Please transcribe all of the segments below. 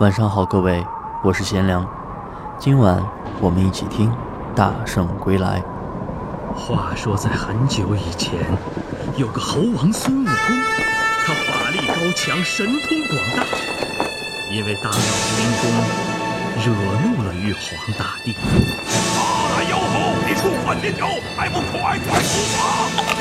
晚上好，各位，我是贤良。今晚我们一起听《大圣归来》。话说在很久以前，有个猴王孙悟空，他法力高强，神通广大。因为大闹天宫，惹怒了玉皇大帝。大妖猴，你触犯天条，还不快快伏法！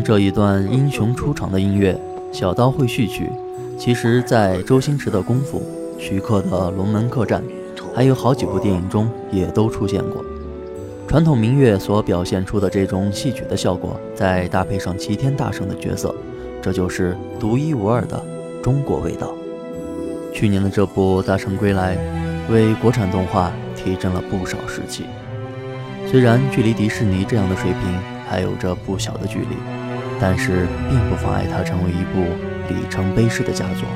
这一段英雄出场的音乐，小刀会序曲，其实，在周星驰的功夫、徐克的龙门客栈，还有好几部电影中也都出现过。传统民乐所表现出的这种戏曲的效果，再搭配上齐天大圣的角色，这就是独一无二的中国味道。去年的这部《大圣归来》，为国产动画提振了不少士气。虽然距离迪士尼这样的水平，还有着不小的距离，但是并不妨碍它成为一部里程碑式的佳作。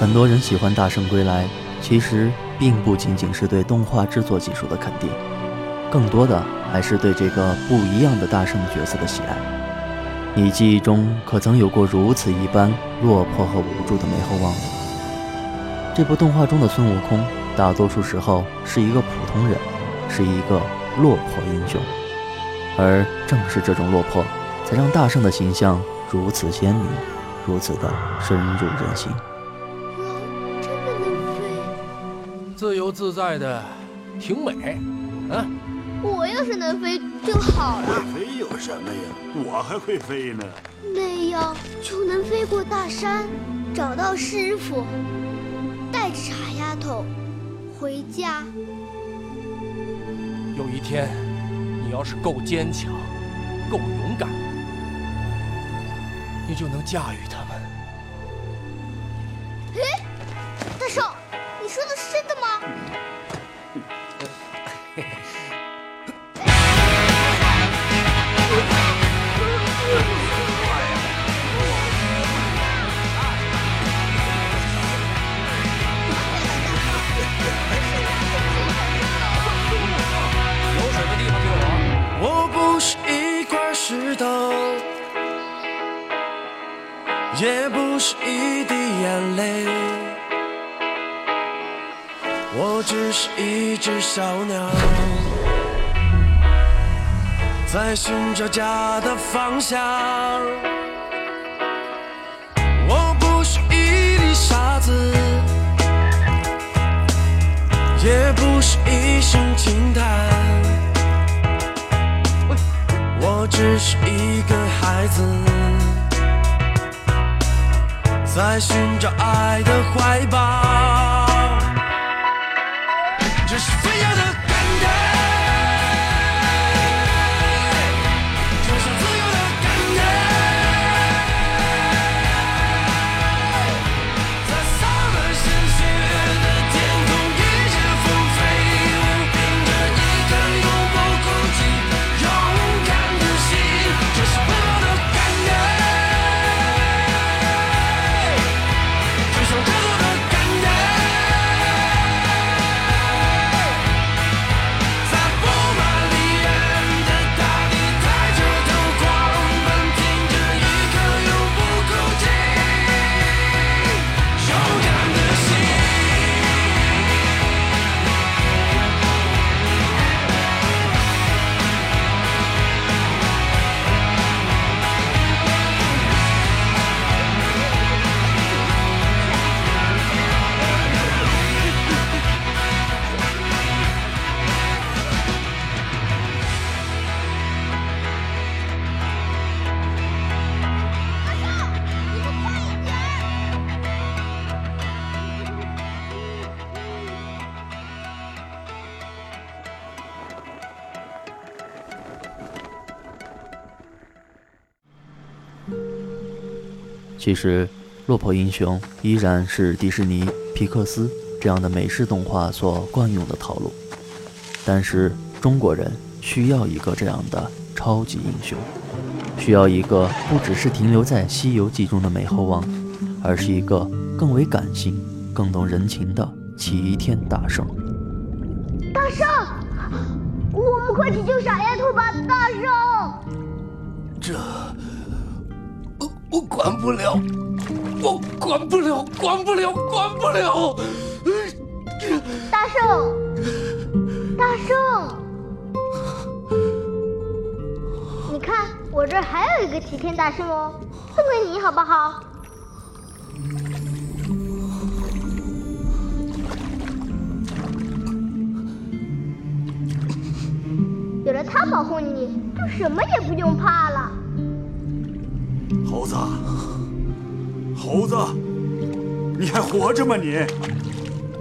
很多人喜欢《大圣归来》，其实并不仅仅是对动画制作技术的肯定。更多的还是对这个不一样的大圣角色的喜爱。你记忆中可曾有过如此一般落魄和无助的美猴王？这部动画中的孙悟空，大多数时候是一个普通人，是一个落魄英雄。而正是这种落魄，才让大圣的形象如此鲜明，如此的深入人心。真的能飞？自由自在的，挺美。啊！我要是能飞就好了。有什么呀？我还会飞呢。那样就能飞过大山，找到师傅，带着傻丫头回家。有一天，你要是够坚强，够勇敢，你就能驾驭他们。哎，大圣，也不是一滴眼泪，我只是一只小鸟，在寻找家的方向。我不是一粒沙子，也不是一声轻叹，我只是一个孩子。在寻找爱的怀抱。这是飞扬的其实，《落魄英雄》依然是迪士尼、皮克斯这样的美式动画所惯用的套路。但是，中国人需要一个这样的超级英雄，需要一个不只是停留在《西游记》中的美猴王，而是一个更为感性、更懂人情的齐天大圣。大圣，我们快去救傻丫头吧！大圣，这，我我管不了，我管不了，管不了，管不了。大圣，大圣，你看我这还有一个齐天大圣哦，送给你好不好？有了它保护你，就什么也不用怕了。猴子，猴子，你还活着吗你？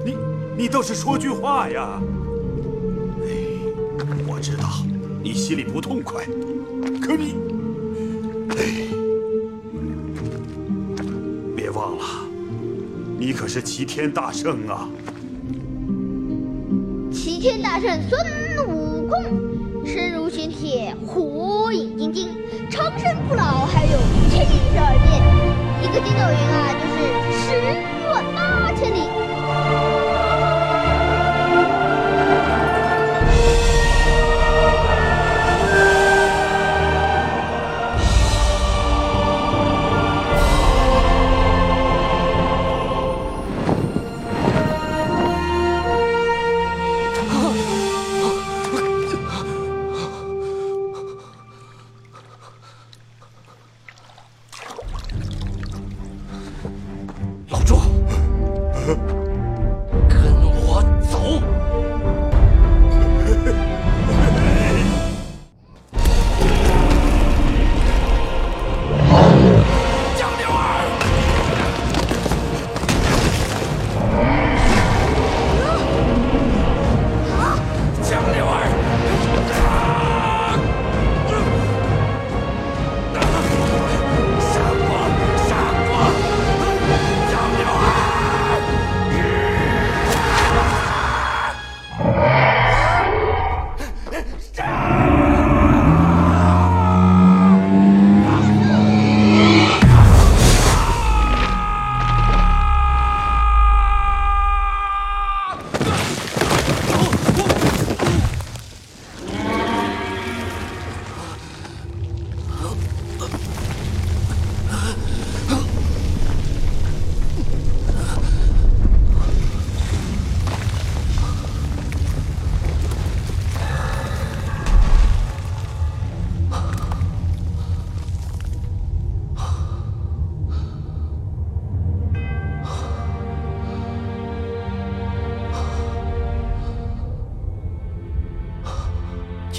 你你倒是说句话呀！哎，我知道你心里不痛快，可你，哎，别忘了，你可是齐天大圣啊！齐天大圣孙悟空，身如玄铁，火眼金睛，长生不老，还有，个筋斗云啊，就是十万八千里。Huh?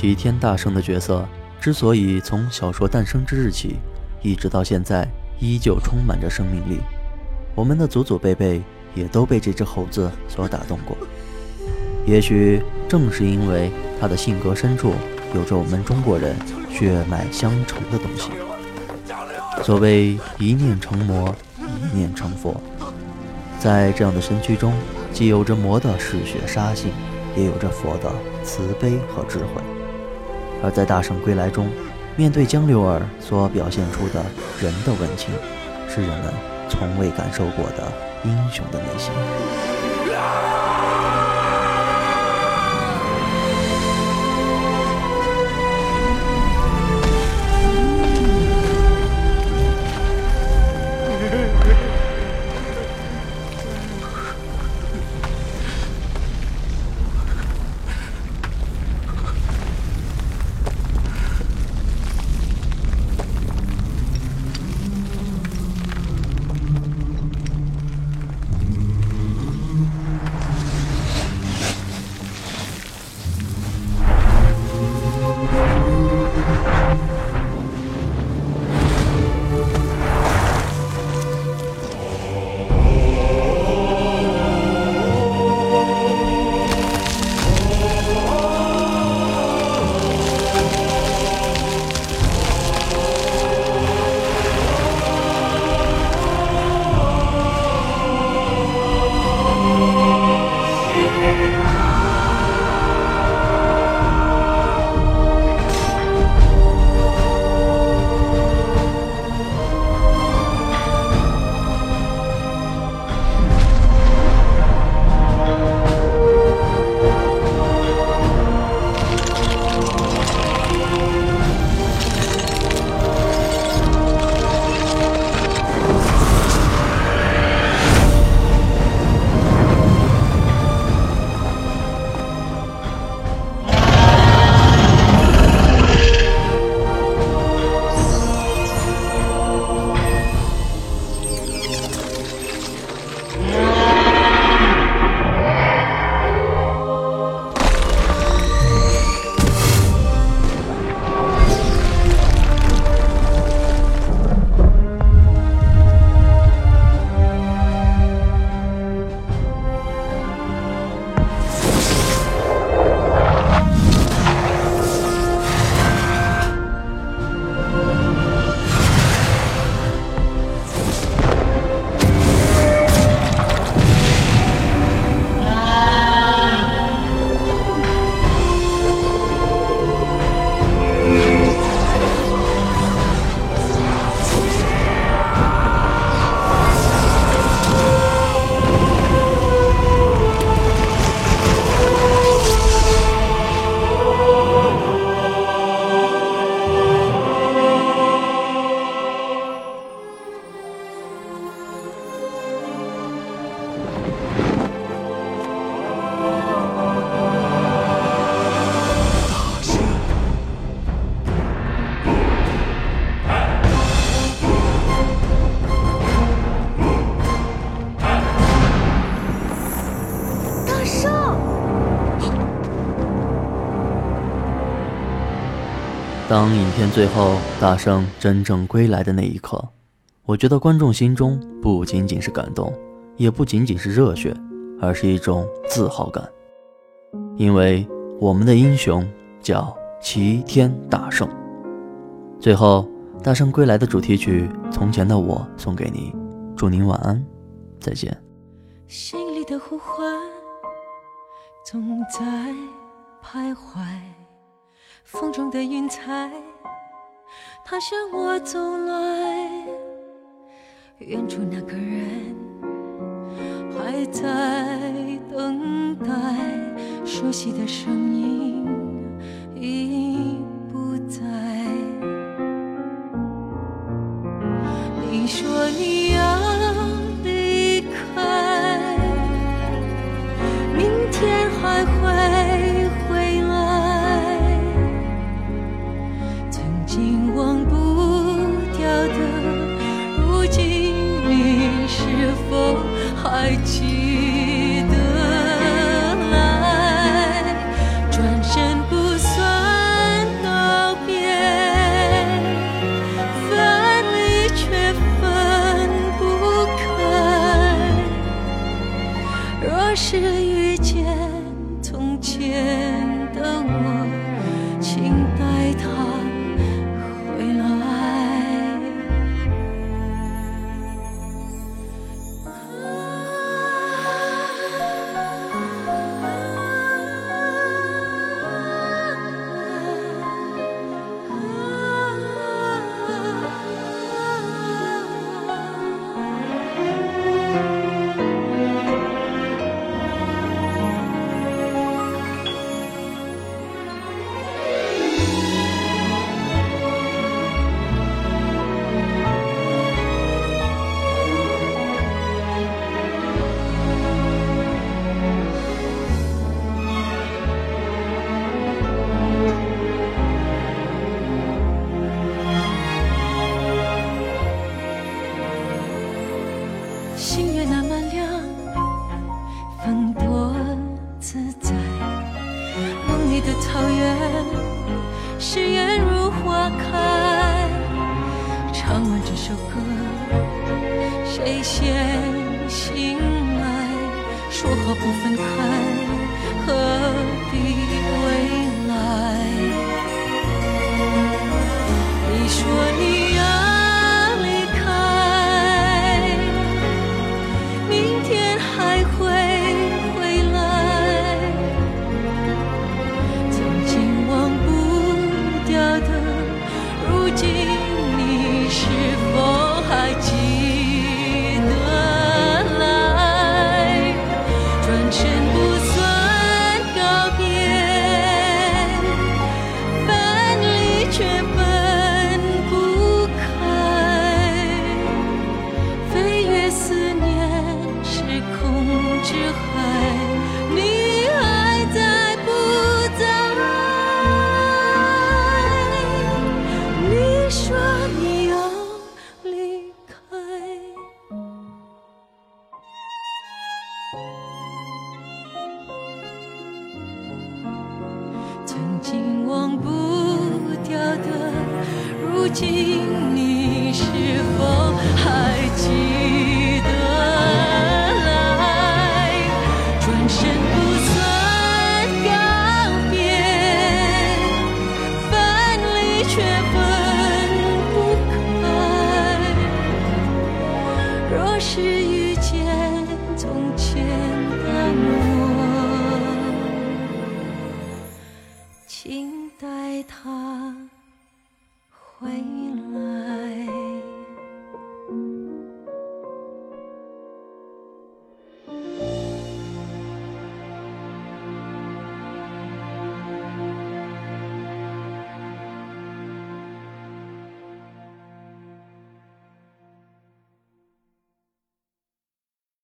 齐天大圣的角色之所以从小说诞生之日起，一直到现在依旧充满着生命力，我们的祖祖辈辈也都被这只猴子所打动过。也许正是因为他的性格深处有着我们中国人血脉相承的东西。所谓一念成魔，一念成佛，在这样的身躯中，既有着魔的嗜血杀性，也有着佛的慈悲和智慧。而在大圣归来中，面对江流儿所表现出的人的温情，是人们从未感受过的英雄的内心。当影片最后大圣真正归来的那一刻，我觉得观众心中不仅仅是感动，也不仅仅是热血，而是一种自豪感，因为我们的英雄叫齐天大圣。最后，大圣归来的主题曲《从前的我》送给你，祝您晚安，再见。心里的呼唤总在徘徊，风中的云彩，它向我走来。远处那个人还在等待，熟悉的声音心月那么亮，风多自在，梦里的草原誓言如花开。唱完这首歌，谁先醒来？说好不分开，何必归来。你说你。